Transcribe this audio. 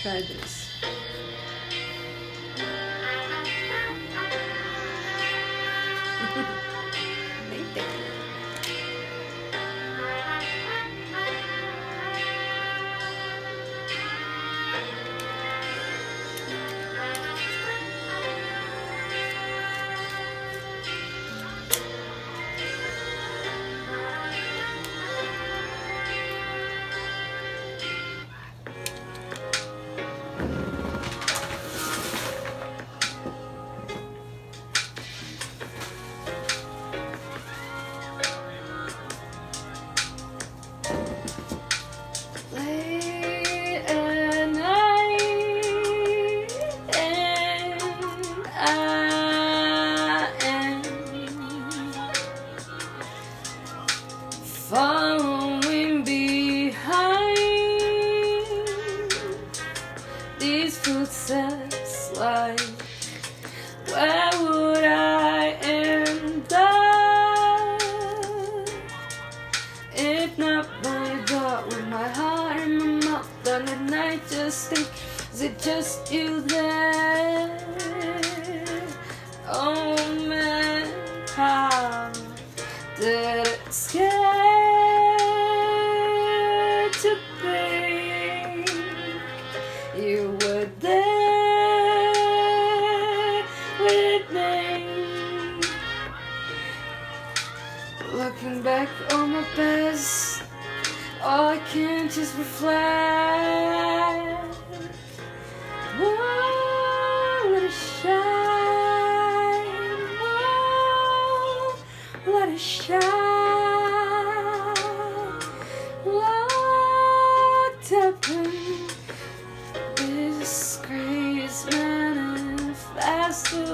Try this. Following behind these footsteps. Like, where would I end up? If not by God, with my heart in my mouth on the night, just think, is it just you there? Oh man, how did it scare Looking back on my past, all I can just reflect. Whoa, let it shine. Whoa, let it shine. Up in this crazy manifesto.